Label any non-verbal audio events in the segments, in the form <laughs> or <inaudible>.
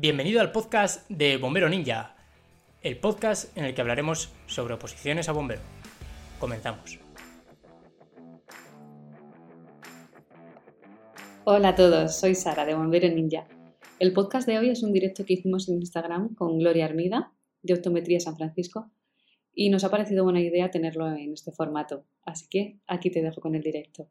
Bienvenido al podcast de Bombero Ninja, el podcast en el que hablaremos sobre oposiciones a bombero. Comenzamos. Hola a todos, soy Sara de Bombero Ninja. El podcast de hoy es un directo que hicimos en Instagram con Gloria Armida, de Optometría San Francisco, y nos ha parecido buena idea tenerlo en este formato, así que aquí te dejo con el directo.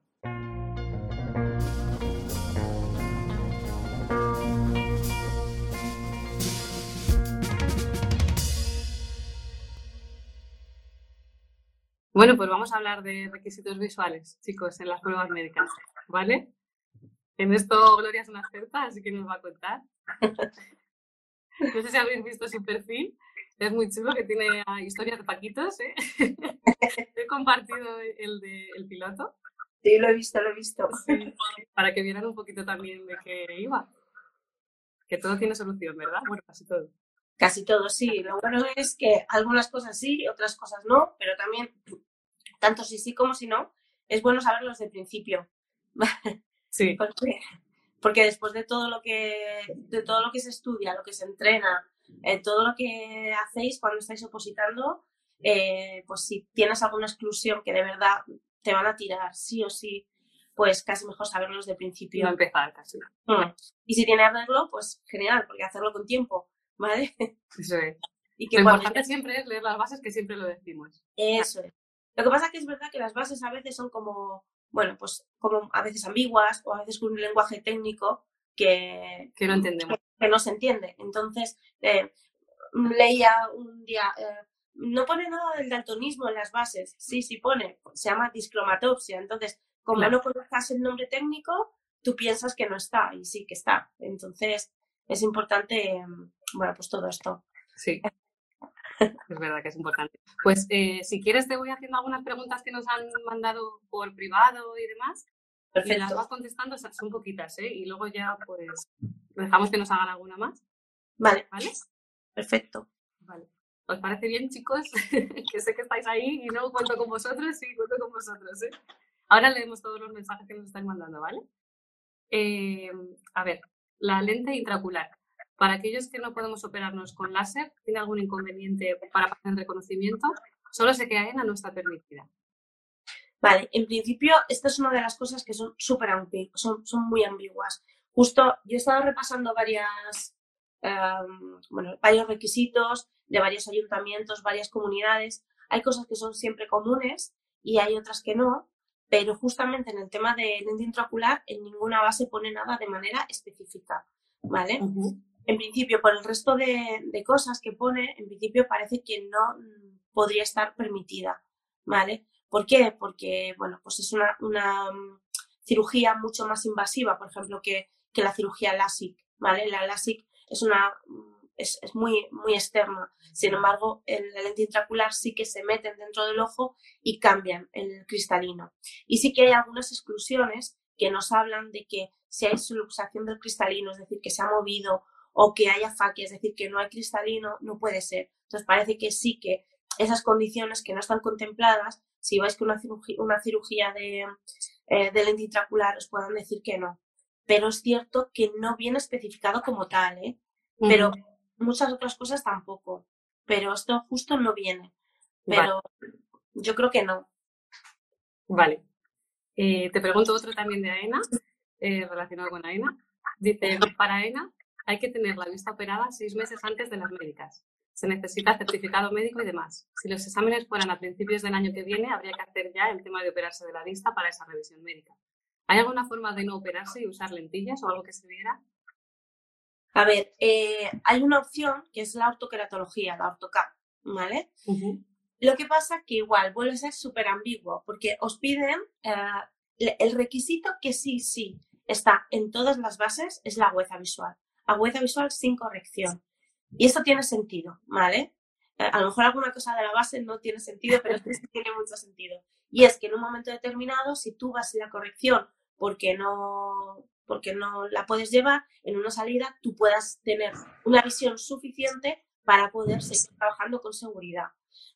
Bueno, pues vamos a hablar de requisitos visuales, chicos, en las pruebas médicas, ¿vale? En esto Gloria es una experta, así que nos va a contar. <laughs> No sé si habéis visto su perfil, es muy chulo, que tiene historias de paquitos, ¿eh? <laughs> He compartido el de el piloto. Sí, lo he visto, lo he visto. para que vieran un poquito también de qué iba. Que todo tiene solución, ¿verdad? Bueno, casi todo. Casi todo, sí. Lo bueno es que algunas cosas sí, otras cosas no, pero también tanto si sí como si no, es bueno saberlos de principio. Sí. <laughs> Porque, porque, después de todo lo que de todo lo que se estudia, lo que se entrena, eh, todo lo que hacéis cuando estáis opositando, eh, pues si tienes alguna exclusión que de verdad te van a tirar sí o sí, pues casi mejor saberlos de principio. No empezar casi. Mm. Y si tiene arreglo, pues genial, porque hacerlo con tiempo, ¿vale? Eso es. Y que lo importante siempre es leer las bases, que siempre lo decimos. Eso es. Lo que pasa es que es verdad que las bases a veces son como, bueno, pues como a veces ambiguas o a veces con un lenguaje técnico que, que no entendemos. Que, no se entiende. Entonces, eh, leía un día, eh, no pone nada del daltonismo en las bases. Sí, sí pone, se llama discromatopsia. Entonces, como no conozcas el nombre técnico, tú piensas que no está y sí que está. Entonces, es importante, bueno, pues todo esto. Sí. <laughs> Es verdad que es importante. Pues eh, si quieres te voy haciendo algunas preguntas que nos han mandado por privado y demás. Perfecto. Y las vas contestando, son poquitas, ¿eh? Y luego ya pues dejamos que nos hagan alguna más. Vale. ¿Vale? Perfecto. Vale. ¿Os parece bien, chicos? <laughs> que sé que estáis ahí y no cuento con vosotros, sí, cuento con vosotros, ¿eh? Ahora leemos todos los mensajes que nos están mandando, ¿vale? Eh, a ver, la lente intraocular. Para aquellos que no podemos operarnos con láser, ¿tiene algún inconveniente para el reconocimiento? Solo sé que AENA no está permitida. Vale, en principio, esta es una de las cosas que son súper son, son muy ambiguas. Justo, yo he estado repasando varias, em, bueno, varios requisitos de varios ayuntamientos, varias comunidades. Hay cosas que son siempre comunes y hay otras que no, pero justamente en el tema de lente intraocular, en ninguna base pone nada de manera específica, ¿vale? en principio, por el resto de, cosas que pone, en principio parece que no mm, podría estar permitida, ¿vale? ¿Por qué? Porque, bueno, pues es una, mm, cirugía mucho más invasiva, por ejemplo, que, la cirugía LASIK, ¿vale? La LASIK es una mm, es, muy, muy externa. Sin embargo, el, la lente intracular sí que se meten dentro del ojo y cambian el cristalino. Y sí que hay algunas exclusiones que nos hablan de que si hay subluxación del cristalino, es decir, que se ha movido o que haya faquia, es decir, que no hay cristalino, no puede ser. Entonces parece que sí que esas condiciones que no están contempladas, si vais con una cirugía, de, eh, lente intracular, os puedan decir que no. Pero es cierto que no viene especificado como tal, ¿eh? Pero muchas otras cosas tampoco. Pero esto justo no viene. Pero yo creo que no. Vale. Eh, te pregunto otro también de AENA, eh, relacionado con AENA. Dice, para AENA, hay que tener la vista operada seis meses antes de las médicas. Se necesita certificado médico y demás. Si los exámenes fueran a principios del año que viene, habría que hacer ya el tema de operarse de la vista para esa revisión médica. ¿Hay alguna forma de no operarse y usar lentillas o algo que se viera? A ver, eh, hay una opción que es la ortoqueratología, la ortocap, ¿vale? Lo que pasa que igual vuelve a ser súper ambiguo, porque os piden eh, el requisito que sí, sí está en todas las bases es la agudeza visual agudeza visual sin corrección. Y esto tiene sentido, ¿vale? Eh, a lo mejor alguna cosa de la base no tiene sentido, pero esto sí <laughs> tiene mucho sentido. Y es que en un momento determinado, si tú vas a la corrección porque no, porque no la puedes llevar en una salida, tú puedas tener una visión suficiente para poder seguir trabajando con seguridad.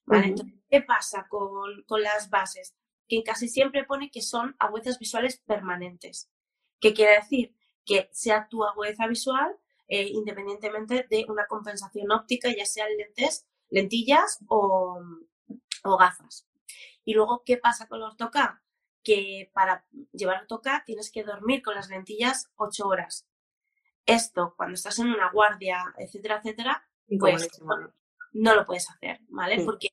¿vale? Entonces, ¿qué pasa con, con, las bases? Que casi siempre pone que son agudezas visuales permanentes. ¿Qué quiere decir? Que sea tu agudeza visual eh, independientemente de una compensación óptica, ya sean lentes, lentillas o, o gafas. Y luego, ¿qué pasa con el ortoca? Que para llevar ortoca tienes que dormir con las lentillas 8 horas. Esto, cuando estás en una guardia, etcétera, etcétera, pues no lo puedes hacer, ¿vale? Porque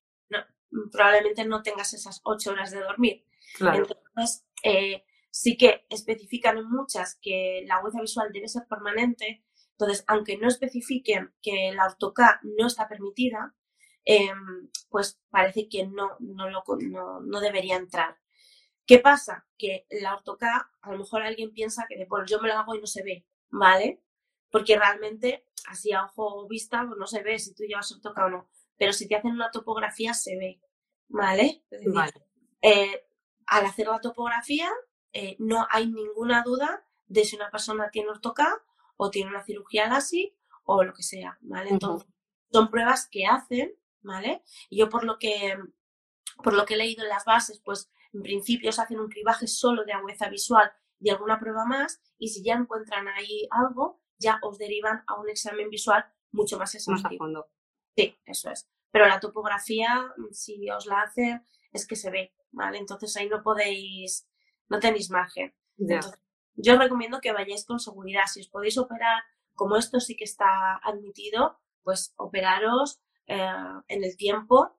probablemente no tengas esas 8 horas de dormir. Entonces, eh, sí que especifican en muchas que la agudeza visual debe ser permanente. Entonces, aunque no especifiquen que la ortoca no está permitida, em, pues parece que no, no, lo, no, debería entrar. ¿Qué pasa? Que la ortoca, a lo mejor alguien piensa que de, yo me lo hago y no se ve, ¿vale? Porque realmente, así a ojo vista, pues no se ve si tú llevas ortoca o no. Pero si te hacen una topografía, se ve, ¿vale? Eh, al hacer la topografía, eh, no hay ninguna duda de si una persona tiene ortoca o tiene una cirugía LASIK o lo que sea, ¿vale? Entonces, son pruebas que hacen, ¿vale? Y yo por lo que por lo que he leído en las bases, pues en principio se hacen un cribaje solo de agudeza visual y alguna prueba más, y si ya encuentran ahí algo, ya os derivan a un examen visual mucho más exhaustivo. Sí, eso es. Pero la topografía, si os la hacen, es que se ve, ¿vale? Entonces ahí no podéis no tenéis margen. yo os recomiendo que vayáis con seguridad. Si os podéis operar, como esto sí que está admitido, pues operaros eh, en el tiempo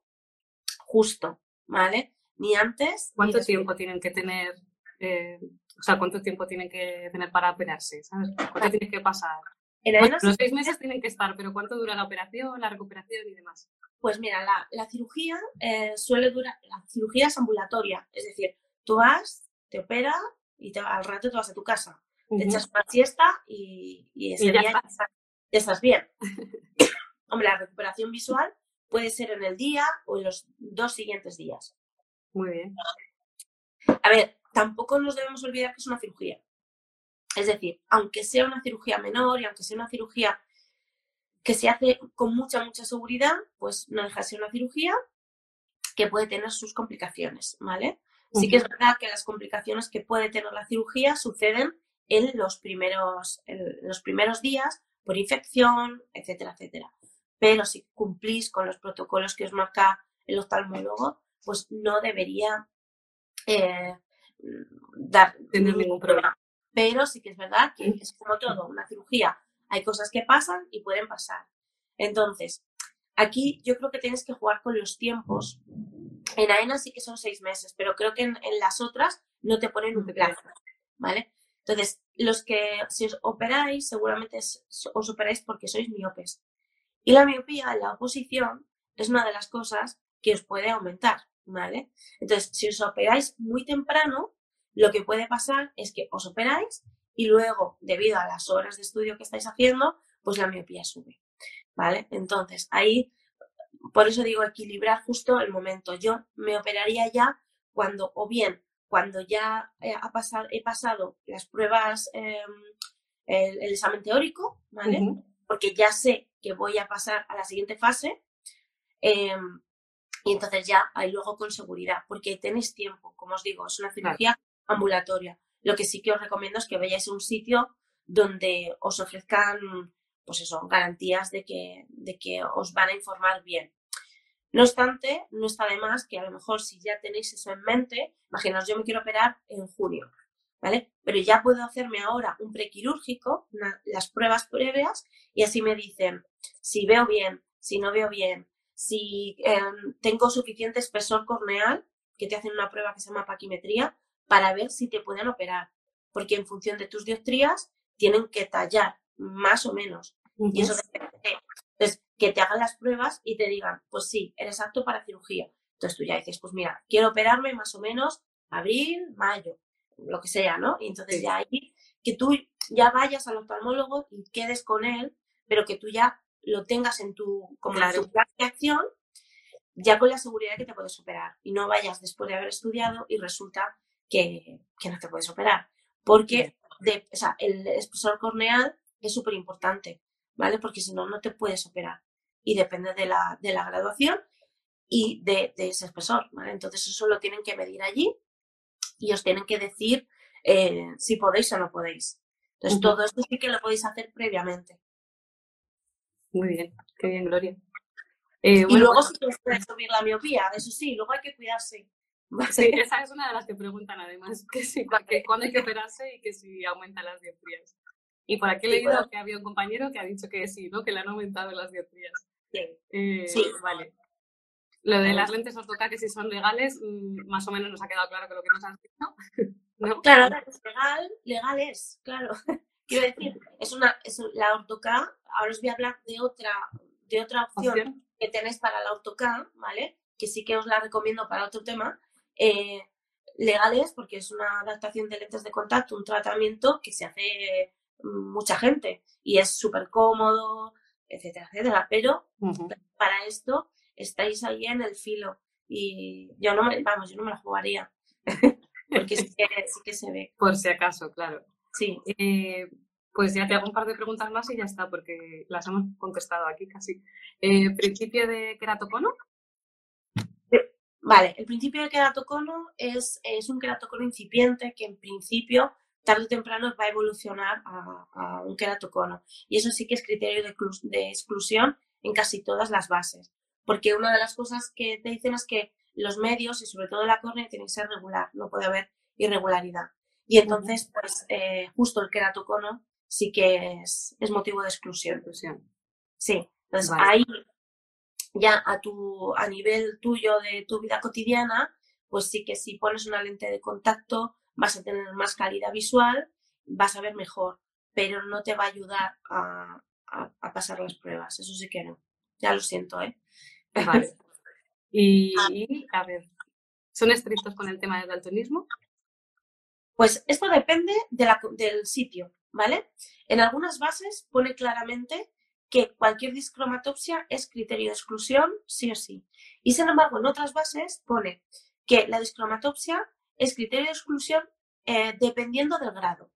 justo, ¿vale? Ni antes. ¿Cuánto tiempo tienen que tener? Eh, o sea, ¿cuánto tiempo tienen que tener para operarse? ¿Sabes? ¿Cuánto tiene que pasar? los seis meses tienen que estar, pero ¿cuánto dura la operación, la recuperación y demás? Pues mira, la, cirugía eh, suele durar, la cirugía es ambulatoria, es decir, tú vas, te opera y te, al rato te vas a tu casa. Te echas una siesta y, ese día ya, estás bien. <laughs> Hombre, la recuperación visual puede ser en el día o en los dos siguientes días. Muy bien. A ver, tampoco nos debemos olvidar que es una cirugía. Es decir, aunque sea una cirugía menor y aunque sea una cirugía que se hace con mucha, mucha seguridad, pues no deja de ser una cirugía que puede tener sus complicaciones, ¿vale? Sí que es verdad que las complicaciones que puede tener la cirugía suceden en los primeros, en los primeros días por infección, etcétera, etcétera. Pero si cumplís con los protocolos que os marca el oftalmólogo, pues no debería eh, dar tener ningún problema. Pero sí que es verdad que es como todo, una cirugía. Hay cosas que pasan y pueden pasar. Entonces, aquí yo creo que tienes que jugar con los tiempos en AENA sí que son seis meses, pero creo que en, las otras no te ponen un plazo, ¿vale? Entonces, los que si os operáis, seguramente os operáis porque sois miopes. Y la miopía en la oposición es una de las cosas que os puede aumentar, ¿vale? Entonces, si os operáis muy temprano, lo que puede pasar es que os operáis y luego, debido a las horas de estudio que estáis haciendo, pues la miopía sube, ¿vale? Entonces, ahí por eso digo equilibrar justo el momento. Yo me operaría ya cuando, o bien, cuando ya he, ha pasado, he pasado las pruebas, em, el, examen teórico, ¿vale? Porque ya sé que voy a pasar a la siguiente fase. Em, y entonces ya hay luego con seguridad, porque tenéis tiempo, como os digo, es una cirugía ambulatoria. Lo que sí que os recomiendo es que vayáis a un sitio donde os ofrezcan pues eso, garantías de que, de que os van a informar bien. No obstante, no está de más que a lo mejor si ya tenéis eso en mente, imaginaos, yo me quiero operar en junio, ¿vale? Pero ya puedo hacerme ahora un prequirúrgico, las pruebas previas, y así me dicen si veo bien, si no veo bien, si em, tengo suficiente espesor corneal, que te hacen una prueba que se llama paquimetría, para ver si te pueden operar. Porque en función de tus dioptrías, tienen que tallar más o menos. Y eso Entonces, que te hagan las pruebas y te digan, pues sí, eres apto para cirugía. Entonces tú ya dices, pues mira, quiero operarme más o menos abril, mayo, lo que sea, ¿no? Y entonces ya ahí, que tú ya vayas al oftalmólogo y quedes con él, pero que tú ya lo tengas en tu, como plan de acción, ya con la seguridad que te puedes operar y no vayas después de haber estudiado y resulta que, que no te puedes operar. Porque de, o sea, el espesor corneal es súper importante, ¿vale? Porque si no, no te puedes operar. Y depende de la, de la graduación y de, ese espesor, ¿vale? Entonces eso lo tienen que medir allí y os tienen que decir eh, si podéis o no podéis. Entonces todo esto sí que lo podéis hacer previamente, Muy bien, qué bien, Gloria. Eh, y bueno, luego sí que puede subir la miopía, eso sí, luego hay que cuidarse. <laughs> Sí, <laughs> esa es una de las que preguntan además, que sí, que cuándo hay que operarse y que si aumentan las dioptrías. Y por aquí he leído bueno. que había un compañero que ha dicho que sí, ¿no? Que le han aumentado las dioptrías. Sí. Eh, Sí. Vale. Lo de las lentes ortoca, que si son legales, mm, más o menos nos ha quedado claro que lo que nos han dicho. <laughs> ¿no? Claro, es legal, legal es, claro. Quiero decir, es una, es la ortoca, ahora os voy a hablar de otra, de otra opción, Opción. que tenéis para la ortoca, ¿vale? Que sí que os la recomiendo para otro tema. Eh, legal es porque es una adaptación de lentes de contacto, un tratamiento que se hace mm, mucha gente y es súper cómodo, etcétera, etcétera. Pero para esto estáis ahí en el filo y yo no me, vamos, yo no me la jugaría. <laughs> porque sí que, sí que se ve. Por si acaso, claro. Sí, Eh, pues ya te hago un par de preguntas más y ya está, porque las hemos contestado aquí casi. Eh, ¿Principio de queratocono? Vale, el principio de queratocono es, es un queratocono incipiente que en principio, tarde o temprano, va a evolucionar a, a un queratocono. Y eso sí que es criterio de exclusión en casi todas las bases. Porque una de las cosas que te dicen es que los medios y sobre todo la córnea tienen que ser regular, no puede haber irregularidad. Y entonces, pues eh, justo el queratocono sí que es, es motivo de exclusión. Sí, entonces Vale. ahí ya a tu a nivel tuyo de tu vida cotidiana, pues sí que si pones una lente de contacto vas a tener más calidad visual, vas a ver mejor, pero no te va a ayudar a, a- a pasar las pruebas, eso sí que no. Ya lo siento, ¿eh? Vale. <laughs> Y, a ver, ¿son estrictos con el tema del daltonismo? Pues esto depende de la co- del sitio, ¿vale? En algunas bases pone claramente que cualquier discromatopsia es criterio de exclusión, sí o sí. Y sin embargo, en otras bases pone que la discromatopsia es criterio de exclusión eh, dependiendo del grado.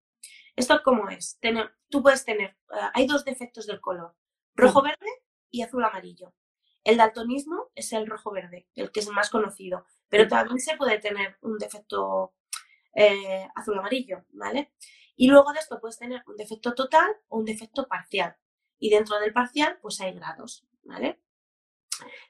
¿Esto cómo es? Tener- tú puedes tener, eh, hay dos defectos del color, rojo-verde y azul-amarillo. El daltonismo es el rojo-verde, el que es más conocido, pero también se puede tener un defecto eh, azul-amarillo, ¿vale? Y luego de esto puedes tener un defecto total o un defecto parcial. Y dentro del parcial, pues hay grados, ¿vale?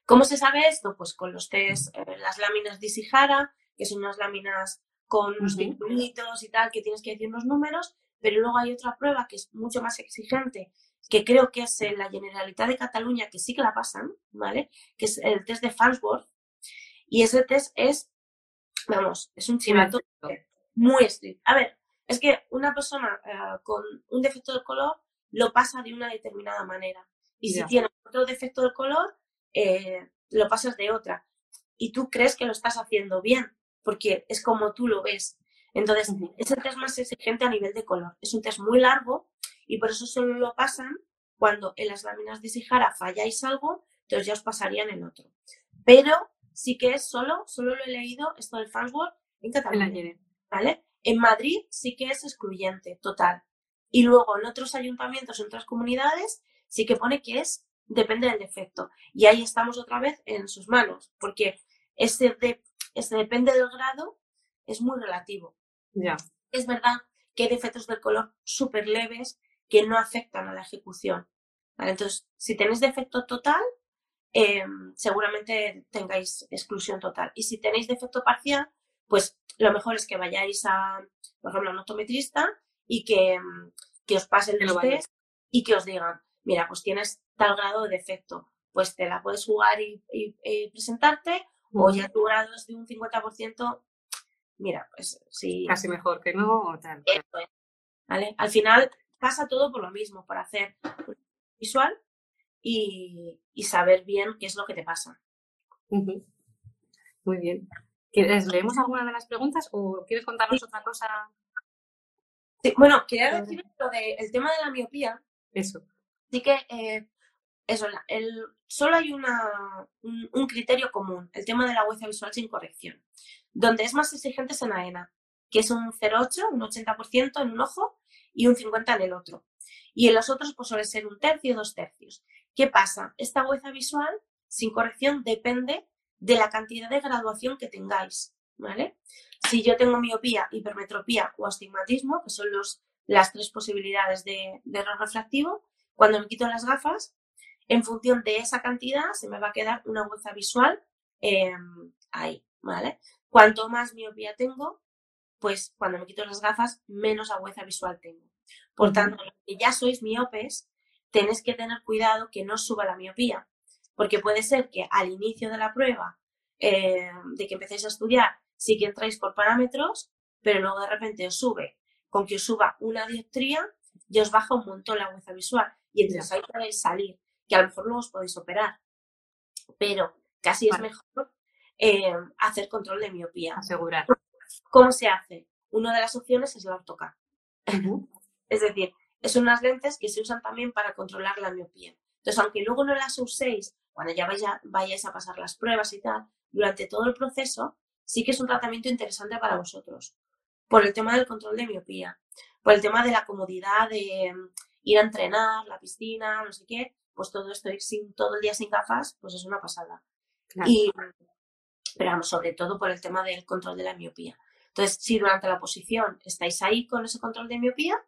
¿Cómo se sabe esto? Pues con los test, eh, las láminas de Ishihara, que son unas láminas con unos circulitos y tal, que tienes que decir unos números, pero luego hay otra prueba que es mucho más exigente, que creo que es en la Generalitat de Cataluña, que sí que la pasan, ¿vale? Que es el test de Farnsworth. Y ese test es, vamos, es un chivato muy estricto. A ver, es que una persona eh, con un defecto de color lo pasa de una determinada manera. Y si tiene otro defecto de color, eh, lo pasas de otra. Y tú crees que lo estás haciendo bien, porque es como tú lo ves. Entonces, es el test más exigente a nivel de color. Es un test muy largo y por eso solo lo pasan cuando en las láminas de Sijara falláis algo, entonces ya os pasarían en otro. Pero sí que es solo, solo lo he leído, esto del Farnsworth, en. Yere. ¿Vale? En Madrid sí que es excluyente, total. Y luego en otros ayuntamientos, en otras comunidades, sí que pone que es, depende del defecto. Y ahí estamos otra vez en sus manos, porque ese, de, ese depende del grado es muy relativo. Ya. Es verdad que hay defectos del color súper leves que no afectan a la ejecución. ¿vale? Entonces, si tenéis defecto total, eh, seguramente tengáis exclusión total. Y si tenéis defecto parcial, pues lo mejor es que vayáis a, por ejemplo, a un optometrista y que, mm, que os pasen los test y que os digan, mira, pues tienes tal grado de defecto, pues te la puedes jugar y, y- y presentarte, o ya tu grado es de un 50%, mira, pues sí. Casi mejor que no o tal. ¿vale? Al final pasa todo por lo mismo, por hacer visual y, y saber bien qué es lo que te pasa. Muy bien. ¿Quieres, ¿Leemos alguna de las preguntas o quieres contarnos otra cosa? Sí, bueno, quería decir lo de el tema de la miopía. Eso. Sí que eh, eso, el, solo hay una, un, un criterio común, el tema de la agudeza visual sin corrección. Donde es más exigente es en AENA, que es un 0,8, un 80% en un ojo y un 50% en el otro. Y en los otros pues suele ser un tercio, dos tercios. ¿Qué pasa? Esta agudeza visual sin corrección depende de la cantidad de graduación que tengáis, ¿vale? Si yo tengo miopía, hipermetropía o astigmatismo, que son los, las tres posibilidades de, de error refractivo, cuando me quito las gafas, en función de esa cantidad se me va a quedar una agudeza visual em, ahí, ¿vale? Cuanto más miopía tengo, pues cuando me quito las gafas, menos agudeza visual tengo. Por tanto, que ya sois miopes, tenéis que tener cuidado que no suba la miopía, porque puede ser que al inicio de la prueba, em, de que empecéis a estudiar, sí que entráis por parámetros, pero luego de repente os sube, con que os suba una dioptría, y os baja un montón la agudeza visual. Y entonces ahí podéis salir que a lo mejor luego os podéis operar, pero casi es mejor eh, hacer control de miopía. Asegurar. ¿Cómo se hace? Una de las opciones es la ortoca. <laughs> es decir, son unas lentes que se usan también para controlar la miopía. Entonces, aunque luego no las uséis cuando ya vaya, vayáis a pasar las pruebas y tal, durante todo el proceso sí que es un tratamiento interesante para vosotros. Por el tema del control de miopía, por el tema de la comodidad de mm, ir a entrenar, la piscina, no sé qué, pues todo esto ir sin, todo el día sin gafas, pues es una pasada. Y, pero vamos, sobre todo por el tema del control de la miopía. Entonces, si durante la posición estáis ahí con ese control de miopía,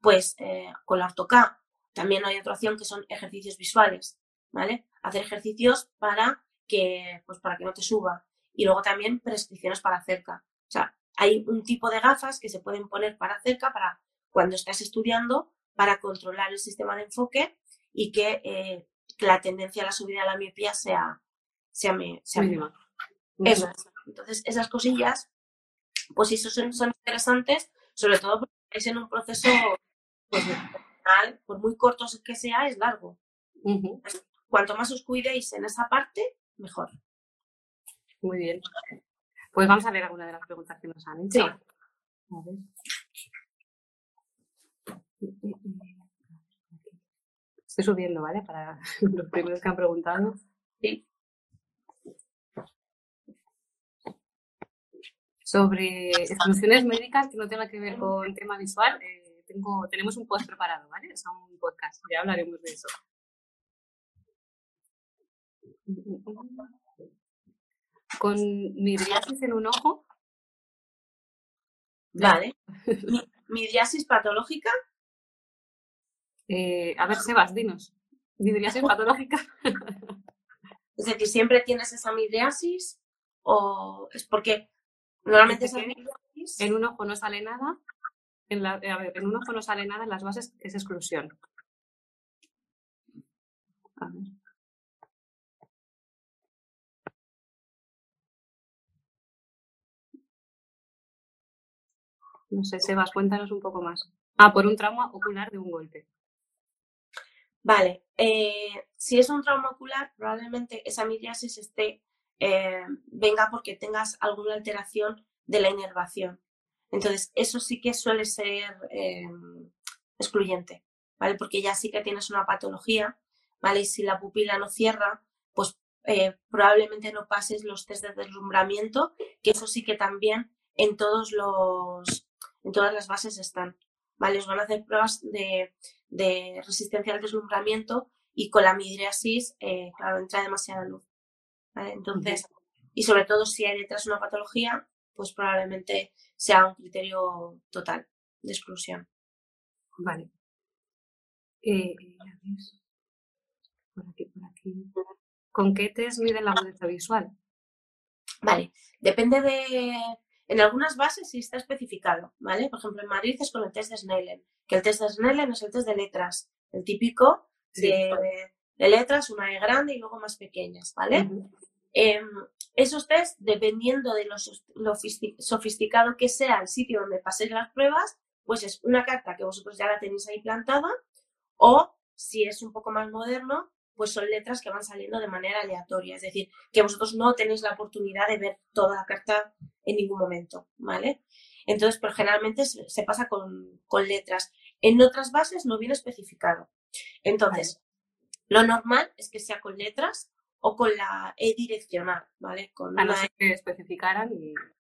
pues eh, con la ortoca también hay otra opción que son ejercicios visuales, ¿vale? Hacer ejercicios para que, pues para que no te suba. Y luego también prescripciones para cerca. O sea, hay un tipo de gafas que se pueden poner para cerca, para cuando estás estudiando, para controlar el sistema de enfoque y que, eh, la tendencia a la subida de la miopía sea, sea, mínima. Eso. Entonces, esas cosillas, pues eso son, son interesantes, sobre todo porque estáis en un proceso, pues, por muy corto que sea, es largo. Cuanto más os cuidéis en esa parte, mejor. Muy bien. Pues vamos a leer alguna de las preguntas que nos han hecho. Sí. A ver. Estoy subiendo, ¿vale? Para <laughs> los primeros que han preguntado. Sí. Sobre exclusiones médicas que no tengan que ver con tema visual, eh, tengo, tenemos un post preparado, ¿vale? Es un podcast, ya hablaremos de eso. Con midriasis en un ojo. Vale. ¿Midriasis patológica? Eh, a ver, Sebas, dinos. ¿Midriasis <laughs> patológica? es decir, ¿siempre tienes esa midriasis? ¿O es porque normalmente midriasis... En un ojo no sale nada. En la, a ver, en un ojo no sale nada, en las bases es exclusión. A ver. No sé, Sebas, cuéntanos un poco más. Ah, por un trauma ocular de un golpe. Vale, eh, si es un trauma ocular, probablemente esa midriasis esté, eh, venga porque tengas alguna alteración de la inervación. Entonces, eso sí que suele ser eh, excluyente, ¿vale? Porque ya sí que tienes una patología, ¿vale? Y si la pupila no cierra, pues probablemente no pases los test de deslumbramiento, que eso sí que también en todos los, en todas las bases están, ¿vale? Os van a hacer pruebas de de resistencia al deslumbramiento y con la midriasis, eh, claro, entra demasiada luz. Entonces, y sobre todo si hay detrás una patología, pues probablemente sea un criterio total de exclusión. Vale. Eh, por aquí, por aquí. ¿Con qué test mide la agudeza visual? Vale, depende de, en algunas bases sí está especificado, ¿vale? Por ejemplo, en Madrid es con el test de Snellen, que el test de Snellen es el test de letras, el típico de, letras, una E grande y luego más pequeñas, ¿vale? Em, esos test, dependiendo de lo, sofisticado que sea el sitio donde paséis las pruebas, pues es una carta que vosotros ya la tenéis ahí plantada, o si es un poco más moderno, pues son letras que van saliendo de manera aleatoria, es decir, que vosotros no tenéis la oportunidad de ver toda la carta en ningún momento, ¿vale? Entonces, pero generalmente se pasa con, letras. En otras bases no viene especificado. Entonces, lo normal es que sea con letras o con la E direccional, ¿vale? Con A no ser que especificaran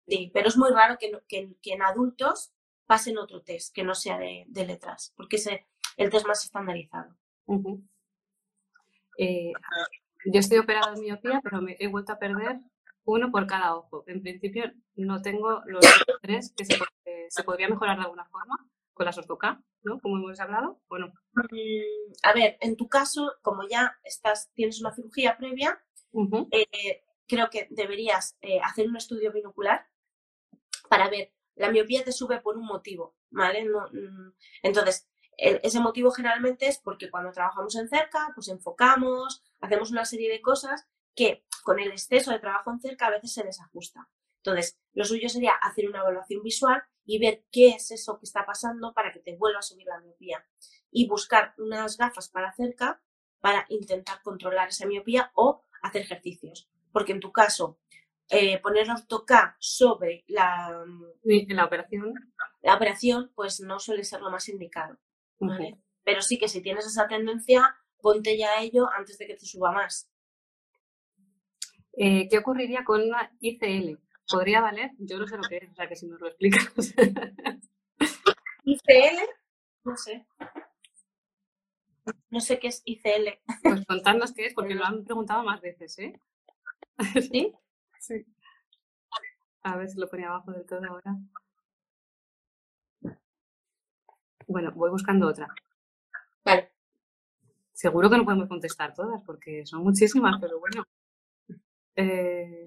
Sí, pero es muy raro que, en adultos pasen otro test que no sea de, letras, porque es el test más estandarizado. Eh, yo estoy operada en miopía, pero me he vuelto a perder uno por cada ojo. En principio no tengo los tres que se, podría mejorar de alguna forma con la ortoca. ¿no? Como hemos hablado, ¿o no? Mm, a ver, en tu caso, como ya estás, tienes una cirugía previa, eh, creo que deberías eh, hacer un estudio binocular para ver, la miopía te sube por un motivo, ¿vale? Mm, entonces, ese motivo generalmente es porque cuando trabajamos en cerca, pues enfocamos, hacemos una serie de cosas que con el exceso de trabajo en cerca a veces se desajusta. Entonces, lo suyo sería hacer una evaluación visual y ver qué es eso que está pasando para que te vuelva a subir la miopía. Y buscar unas gafas para cerca para intentar controlar esa miopía o hacer ejercicios. Porque en tu caso, eh, poner ortoca sobre la, la operación, la operación, pues no suele ser lo más indicado. Pero sí que si tienes esa tendencia, ponte ya a ello antes de que te suba más. Eh, ¿Qué ocurriría con una ICL? ¿Podría valer? Yo no sé lo que es, o sea que si nos lo explicas. <laughs> ICL, no sé. No sé qué es ICL. Pues contadnos qué es, porque lo han preguntado más veces, ¿eh? ¿Sí? <laughs> Sí. A ver si lo ponía abajo del todo ahora. Bueno, voy buscando otra. Vale. Seguro que no podemos contestar todas, porque son muchísimas, pero bueno. Eh...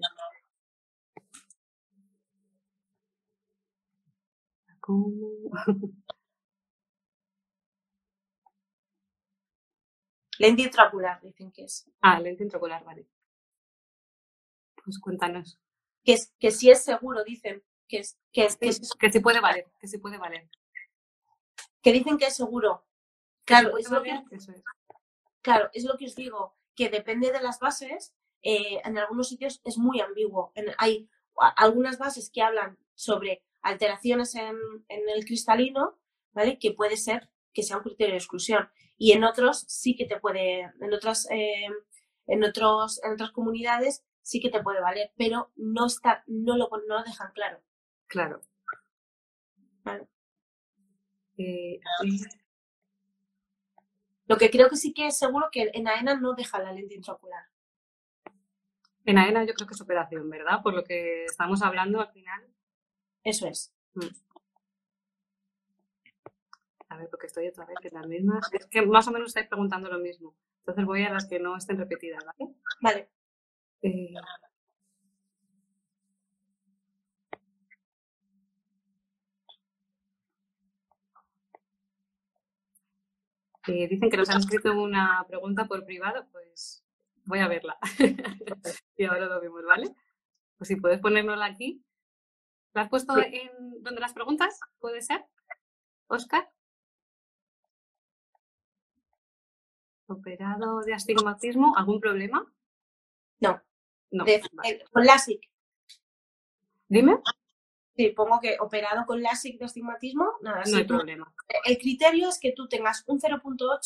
<laughs> Lente intraocular, dicen que es. Ah, lente intraocular, vale. Pues cuéntanos. Que, es, que si es seguro, dicen. Que, es, que, es, que, que sí puede valer, que sí puede valer. Que dicen que es seguro. Claro, es lo que, claro, es lo que os digo, que depende de las bases, eh, en algunos sitios es muy ambiguo. hay algunas bases que hablan sobre alteraciones en, el cristalino, ¿vale? Que puede ser que sea un criterio de exclusión. Y en otros sí que te puede, en otras, eh, en otros, en otras comunidades sí que te puede valer, pero no está, no lo, no lo dejan claro. Claro. Eh, lo que creo que sí que es seguro que en AENA no deja la lente intraocular. En AENA yo creo que es operación, ¿verdad? Por lo que estamos hablando al final. Eso es. Mm. A ver, porque estoy otra vez en las mismas. Es que más o menos estáis preguntando lo mismo. Entonces voy a las que no estén repetidas, ¿vale? Vale. Eh, dicen que nos han escrito una pregunta por privado, pues voy a verla. <laughs> y ahora lo vemos, ¿vale? Pues si puedes ponérnosla aquí. ¿La has puesto en donde las preguntas? ¿Puede ser? Oscar. ¿Operado de astigmatismo? ¿Algún problema? No. No. con LASIK. Dime. Sí, pongo que operado con LASIK de astigmatismo, nada, no hay problema. El criterio es que tú tengas un 0.8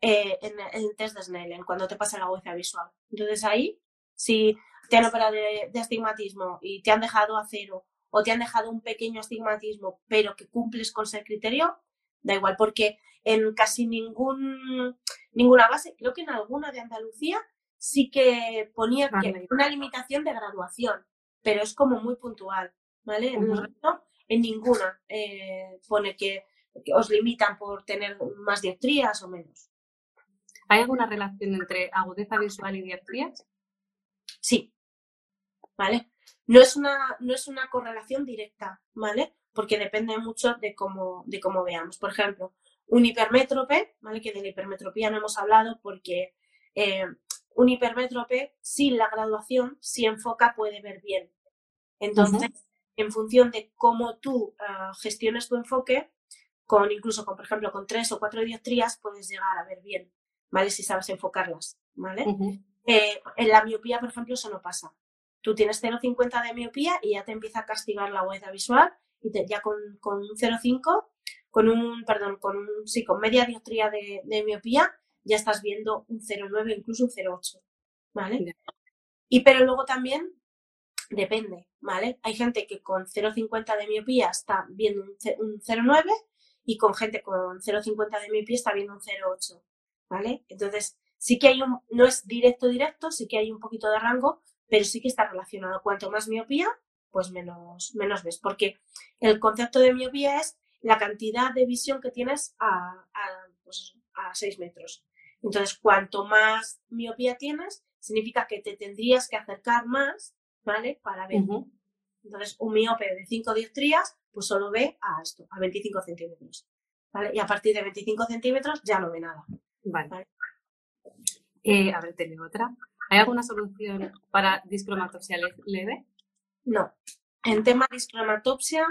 eh, en, el test de Snellen cuando te pasa la huella visual. Entonces ahí, si te han operado de, astigmatismo y te han dejado a cero o te han dejado un pequeño astigmatismo, pero que cumples con ese criterio, da igual, porque en casi ningún, ninguna base, creo que en alguna de Andalucía, sí que ponía una limitación de graduación, pero es como muy puntual, ¿vale? En, ninguna eh, pone que, os limitan por tener más dioptrías o menos. ¿Hay alguna relación entre agudeza visual y dioptrías? Sí, ¿vale? No es una, no es una correlación directa, ¿vale? Porque depende mucho de cómo, de cómo veamos. Por ejemplo, un hipermétrope, ¿vale? Que de la hipermetropía no hemos hablado porque eh, un hipermétrope sin la graduación, si enfoca, puede ver bien. Entonces, en función de cómo tú ah, gestiones tu enfoque, con incluso con, por ejemplo, con tres o cuatro dioptrías, puedes llegar a ver bien, ¿vale? Si sabes enfocarlas, ¿vale? Eh, en la miopía, por ejemplo, eso no pasa. Tú tienes 0,50 de miopía y ya te empieza a castigar la huella visual y ya con, con un 0,5, con un, perdón, con un, sí, con media dioptría de, miopía, ya estás viendo un 0,9, incluso un 0,8, ¿vale? Y pero luego también depende, ¿vale? Hay gente que con 0,50 de miopía está viendo un 0,9 y con gente con 0,50 de miopía está viendo un 0,8, ¿vale? Entonces, sí que hay un, no es directo directo, sí que hay un poquito de rango, pero sí que está relacionado. Cuanto más miopía, pues menos, menos ves, porque el concepto de miopía es la cantidad de visión que tienes a, a, pues, a 6 metros. Entonces, cuanto más miopía tienes, significa que te tendrías que acercar más, ¿vale? Para ver. Entonces, un miope de 5 dioptrías, pues solo ve a esto, a 25 centímetros. ¿Vale? Y a partir de 25 centímetros ya no ve nada. Vale. Eh, a ver, tengo otra. ¿Hay alguna solución para discromatopsia leve? No. En tema de discromatopsia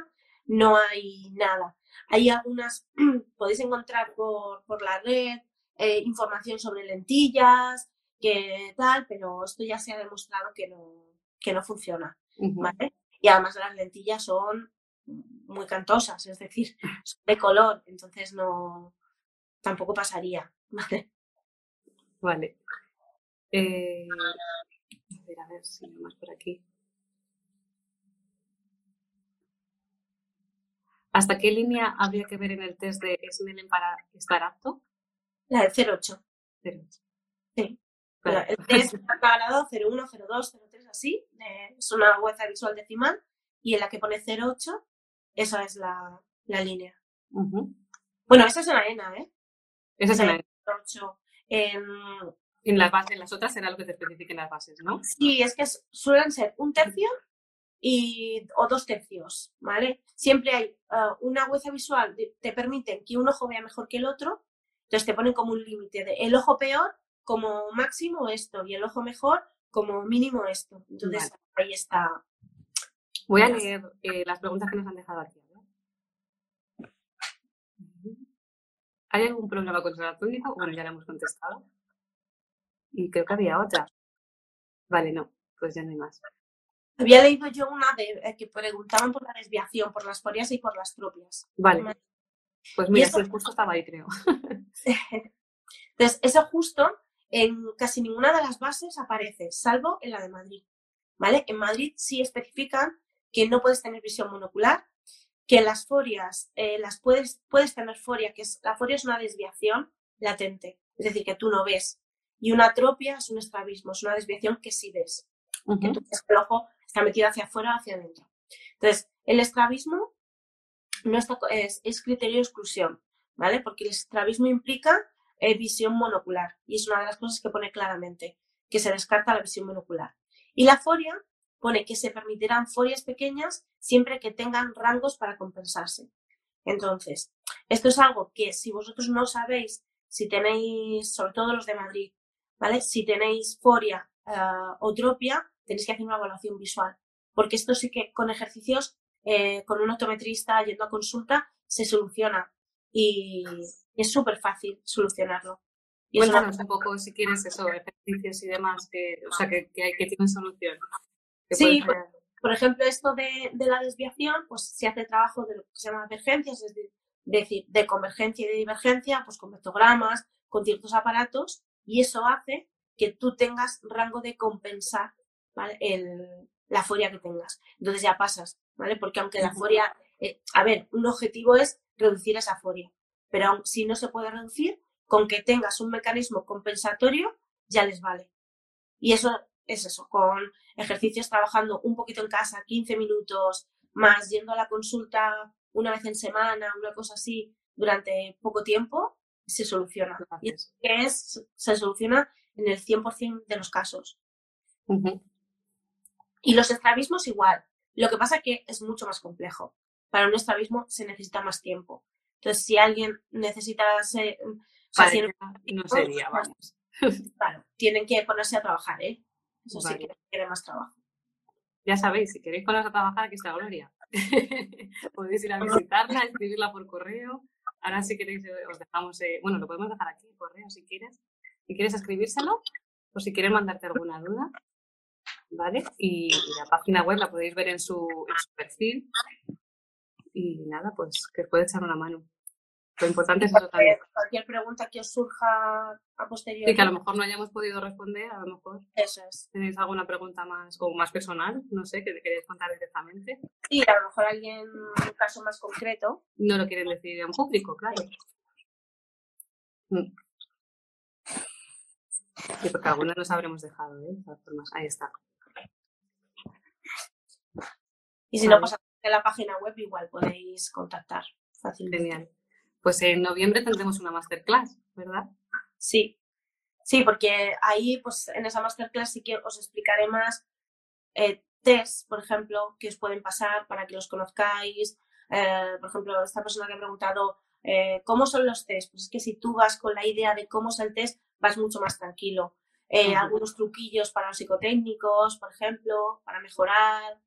no hay nada. Hay algunas, <clears throat> podéis encontrar por, por la red eh, información sobre lentillas, que tal, pero esto ya se ha demostrado que no, que no funciona. ¿vale? Y además las lentillas son muy cantosas, es decir, son de color, entonces no tampoco pasaría. <laughs> Vale. Vale. Eh, a ver, a ver si más por aquí. ¿Hasta qué línea habría que ver en el test de Snellen para estar apto? La de 08. 08. Sí. El test <laughs> está grado 01, 02, 03, así. es una hueza visual decimal. Y en la que pone 08, esa es la, la línea. Bueno, esa es en la ENA, ¿eh? Esa es en la ENA. 08. En, en las bases, las otras será lo que te especifiquen las bases, ¿no? Sí, es que suelen ser un tercio y, o dos tercios, ¿vale? Siempre hay ah, una hueza visual, te permiten que un ojo vea mejor que el otro, entonces te ponen como un límite de el ojo peor como máximo esto y el ojo mejor como mínimo esto. Entonces ahí está. Voy a leer eh, las preguntas que nos han dejado aquí. ¿Hay algún problema con el público? Bueno, ya la hemos contestado. Y creo que había otra. Vale, no, pues ya no hay más. Había leído yo una de eh, que preguntaban por la desviación, por las forias y por las propias. Vale. Pues mira, eso... justo estaba ahí, creo. <laughs> Entonces, eso justo en casi ninguna de las bases aparece, salvo en la de Madrid. ¿Vale? En Madrid sí especifican que no puedes tener visión monocular, que las forias, eh, las puedes, puedes tener foria, que es, la foria es una desviación latente, es decir, que tú no ves. Y una atropia es un estrabismo, es una desviación que sí ves. Que el ojo está metido hacia afuera o hacia adentro. Entonces, el estrabismo no está, es, criterio de exclusión, ¿vale? Porque el estrabismo implica visión monocular y es una de las cosas que pone claramente, que se descarta la visión monocular. Y la foria pone que se permitirán forias pequeñas siempre que tengan rangos para compensarse. Entonces, esto es algo que si vosotros no sabéis, si tenéis, sobre todo los de Madrid, ¿vale? Si tenéis foria uh, o tropia, tenéis que hacer una evaluación visual. Porque esto sí que con ejercicios, eh, con un optometrista yendo a consulta, se soluciona. Y es súper fácil solucionarlo. Y Cuéntanos un poco, si quieres, eso, ejercicios y demás, que, o sea, que, que, que tienen solución. Sí, por, ejemplo, esto de, de, la desviación, pues se hace trabajo de lo que se llama divergencias, es decir, de convergencia y de divergencia, pues con vectogramas, con ciertos aparatos, y eso hace que tú tengas rango de compensar ¿vale? El, la foria que tengas. Entonces ya pasas, ¿vale? Porque aunque la foria, eh, a ver, un objetivo es reducir esa foria, pero aun, si no se puede reducir, con que tengas un mecanismo compensatorio, ya les vale. Y eso es eso, con ejercicios trabajando un poquito en casa, 15 minutos, más yendo a la consulta una vez en semana, una cosa así, durante poco tiempo, se soluciona. Y es que es, se soluciona en el 100% de los casos. Y los estrabismos igual. Lo que pasa es que es mucho más complejo. Para un estrabismo se necesita más tiempo. Entonces, si alguien necesita... Ser, no sería, <laughs> vamos. Claro, tienen que ponerse a trabajar, ¿eh? Eso sí que quiere más trabajo. Ya sabéis, si queréis poneros a trabajar, aquí está Gloria. <laughs> Podéis ir a visitarla, escribirla por correo. Ahora si queréis eh, os dejamos, eh, bueno, lo podemos dejar aquí, correo si quieres. Si quieres escribírselo o si quieres mandarte alguna duda, ¿vale? Y, la página web la podéis ver en su, en su perfil. Y nada, pues que os puede echar una mano. Lo importante es eso también. Cualquier pregunta que os surja a posteriori. Y que a lo mejor no hayamos podido responder, a lo mejor. Eso es. ¿Tenéis alguna pregunta más o más personal? No sé, que queréis contar directamente. Sí, a lo mejor alguien, un caso más concreto. No lo quieren decir en público, claro. Mm. Sí, porque algunos nos habremos dejado, ¿eh? Ahí está. Y si no, pues en la página web igual podéis contactar fácilmente. Genial. Pues en noviembre tendremos una masterclass, ¿verdad? Sí, sí, porque ahí, pues en esa masterclass sí que os explicaré más eh, test, por ejemplo, que os pueden pasar para que los conozcáis. Eh, por ejemplo, esta persona que ha preguntado eh, cómo son los test. Pues es que si tú vas con la idea de cómo es el test, vas mucho más tranquilo. Eh, algunos truquillos para los psicotécnicos, por ejemplo, para mejorar.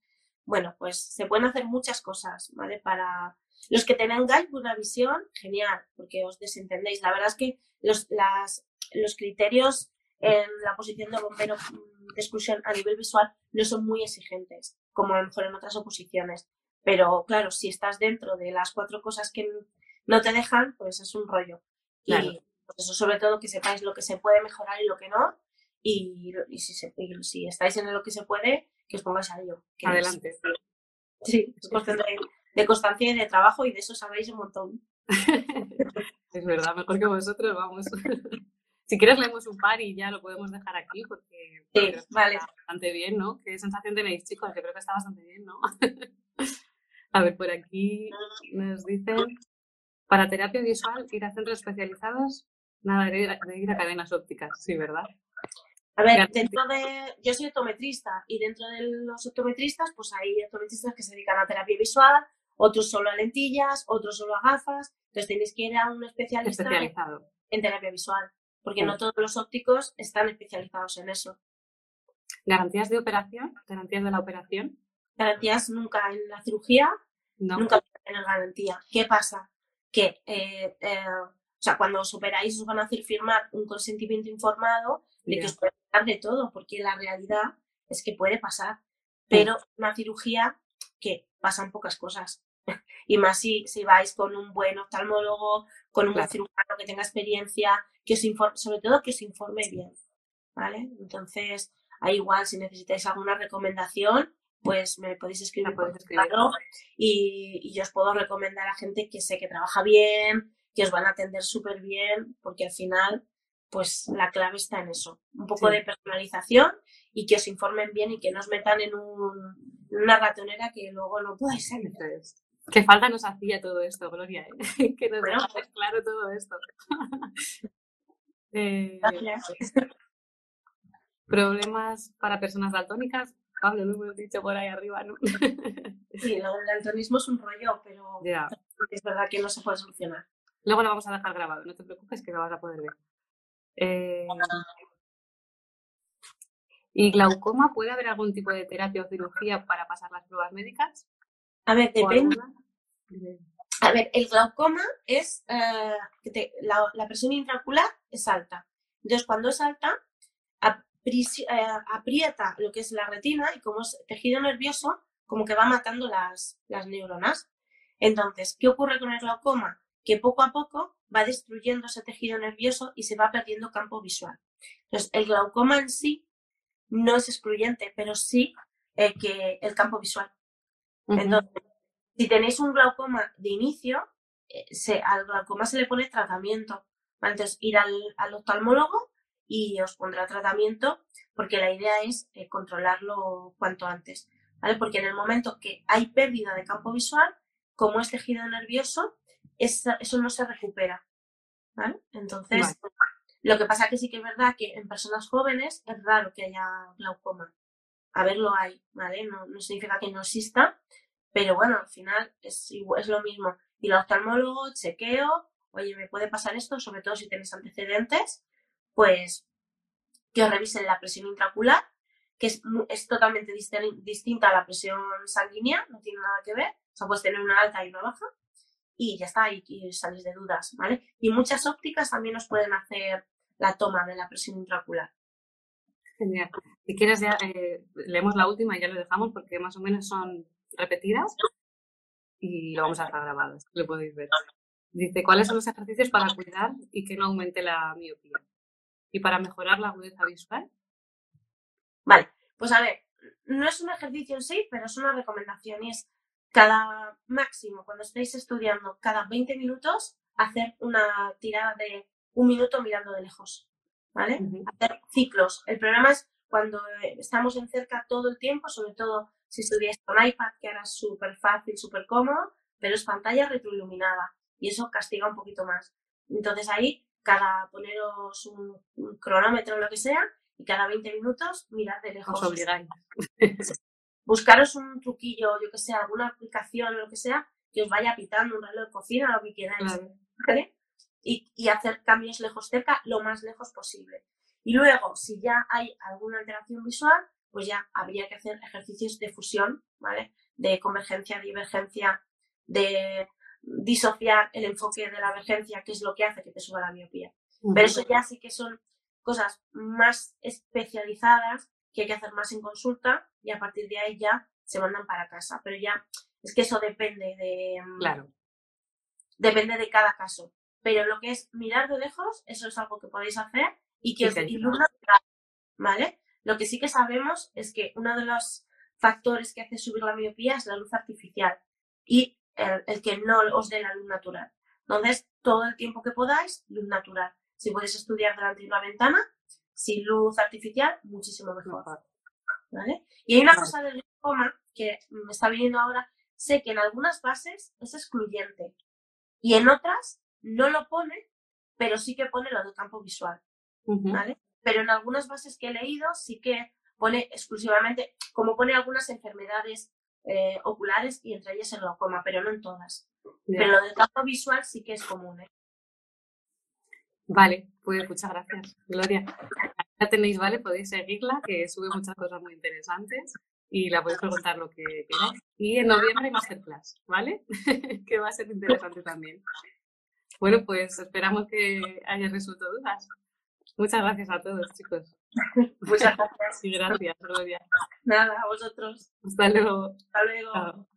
Bueno, pues se pueden hacer muchas cosas, ¿vale? Para los que tengáis una visión, genial, porque os desentendéis. La verdad es que los, las, los criterios en la posición de bombero mm, de exclusión a nivel visual no son muy exigentes, como a lo mejor en otras oposiciones. Pero claro, si estás dentro de las cuatro cosas que no te dejan, pues es un rollo. Y pues eso, sobre todo, que sepáis lo que se puede mejorar y lo que no. Y, si, si estáis en lo que se puede, que os pongáis a ello. Adelante. sí, es cuestión de, constancia y de trabajo y de eso sabéis un montón. <laughs> es verdad, mejor que vosotros, vamos. <laughs> si quieres leemos un par y ya lo podemos dejar aquí porque, sí, vale. está bastante bien, ¿no? ¿Qué sensación tenéis, chicos? Yo creo que está bastante bien, ¿no? <laughs> a ver, por aquí nos dicen para terapia visual, ir a centros especializados, nada de ir a, cadenas ópticas, sí, ¿verdad? A ver, dentro de. Yo soy optometrista y dentro de los optometristas, pues hay optometristas que se dedican a terapia visual, otros solo a lentillas, otros solo a gafas. Entonces tenéis que ir a un especialista especializado en terapia visual, porque no todos los ópticos están especializados en eso. ¿Garantías de operación? ¿Garantías de la operación? Garantías nunca en la cirugía, nunca tener garantía. ¿Qué pasa? que, eh, eh, o sea, cuando os operáis os van a hacer firmar un consentimiento informado de que os de todo, porque la realidad es que puede pasar, pero una cirugía que pasan pocas cosas. y más si, si vais con un buen oftalmólogo, con un buen cirujano que tenga experiencia, que os informe, sobre todo que os informe bien, ¿vale? Entonces, ahí igual, si necesitáis alguna recomendación, pues me podéis escribir, por y, y, yo os puedo recomendar a gente que sé que trabaja bien, que os van a atender súper bien, porque al final, pues la clave está en eso, un poco de personalización y que os informen bien y que no os metan en, un, una ratonera que luego no podáis salir. Qué falta nos hacía todo esto, Gloria, ¿eh? <laughs> que nos bueno, claro todo esto. <laughs> eh, problemas para personas daltónicas, Pablo, lo hemos dicho por ahí arriba, ¿no? <laughs> sí, del daltonismo es un rollo, pero es verdad que no se puede solucionar. Luego lo vamos a dejar grabado, no te preocupes que lo vas a poder ver. Eh, ¿Y glaucoma? ¿Puede haber algún tipo de terapia o cirugía para pasar las pruebas médicas? A ver, depende. A ver, el glaucoma es eh, que la, la, presión intraocular es alta. Entonces, cuando es alta, eh, aprieta lo que es la retina y como es tejido nervioso, como que va matando las, las neuronas. Entonces, ¿qué ocurre con el glaucoma? Que poco a poco va destruyendo ese tejido nervioso y se va perdiendo campo visual. Entonces, el glaucoma en sí no es excluyente, pero sí eh, que el campo visual. Entonces, si tenéis un glaucoma de inicio, eh, se, al glaucoma se le pone tratamiento. Entonces, ir al, al oftalmólogo y os pondrá tratamiento porque la idea es eh, controlarlo cuanto antes, ¿vale? Porque en el momento que hay pérdida de campo visual, como es tejido nervioso, eso, no se recupera, ¿vale? Entonces, lo que pasa que sí que es verdad que en personas jóvenes es raro que haya glaucoma. A ver, lo hay, ¿vale? No, no significa que no exista, pero bueno, al final es, es lo mismo. Y el oftalmólogo, chequeo, oye, me puede pasar esto, sobre todo si tienes antecedentes, pues que os revisen la presión intraocular, que es, es totalmente distinta a la presión sanguínea, no tiene nada que ver, o sea, puedes tener una alta y una baja, y ya está, y, y salís de dudas, ¿vale? Y muchas ópticas también os pueden hacer la toma de la presión intraocular. Genial. Si quieres ya eh, leemos la última y ya lo dejamos porque más o menos son repetidas y lo vamos a dejar grabado, lo podéis ver. Dice, ¿cuáles son los ejercicios para cuidar y que no aumente la miopía? y para mejorar la agudeza visual? Vale, pues a ver, no es un ejercicio en sí, pero es una recomendación y es cada máximo, cuando estéis estudiando, cada 20 minutos, hacer una tirada de un minuto mirando de lejos, ¿vale? Hacer ciclos. El problema es cuando estamos en cerca todo el tiempo, sobre todo si estudiáis con iPad, que ahora es súper fácil, súper cómodo, pero es pantalla retroiluminada y eso castiga un poquito más. Entonces ahí, cada poneros un, cronómetro o lo que sea y cada 20 minutos mirad de lejos. Os obligáis. Buscaros un truquillo, yo que sé, alguna aplicación o lo que sea, que os vaya pitando un reloj de cocina, lo que queráis. ¿vale? Y, y hacer cambios lejos cerca, lo más lejos posible. Y luego, si ya hay alguna alteración visual, pues ya habría que hacer ejercicios de fusión, ¿vale? De convergencia, divergencia, de disociar el enfoque de la emergencia, que es lo que hace que te suba la miopía. Pero eso ya sí que son cosas más especializadas que hay que hacer más en consulta y a partir de ahí ya se mandan para casa. Pero ya es que eso depende de. Mm, claro. Depende de cada caso. Pero lo que es mirar de lejos, eso es algo que podéis hacer y que os ilumina, ¿vale? Lo que sí que sabemos es que uno de los factores que hace subir la miopía es la luz artificial y el, que no os dé la luz natural. Entonces, todo el tiempo que podáis, luz natural. Si podéis estudiar delante de una ventana, sin luz artificial, muchísimo mejor. ¿Vale? Y hay una cosa del glaucoma que me está viniendo ahora. Sé que en algunas bases es excluyente y en otras no lo pone, pero sí que pone lo del campo visual. ¿Vale? pero en algunas bases que he leído sí que pone exclusivamente, como pone algunas enfermedades eh, oculares y entre ellas el glaucoma, pero no en todas. Pero lo del campo visual sí que es común. ¿eh? Vale, pues muchas gracias, Gloria. Ya tenéis, ¿vale? Podéis seguirla, que sube muchas cosas muy interesantes y la podéis preguntar lo que queráis. Y en noviembre hay masterclass, ¿vale? <laughs> que va a ser interesante también. Bueno, pues esperamos que haya resuelto dudas. Muchas gracias a todos, chicos. Muchas gracias. <laughs> Y gracias, Gloria. Nada, a vosotros. Hasta luego. Hasta luego.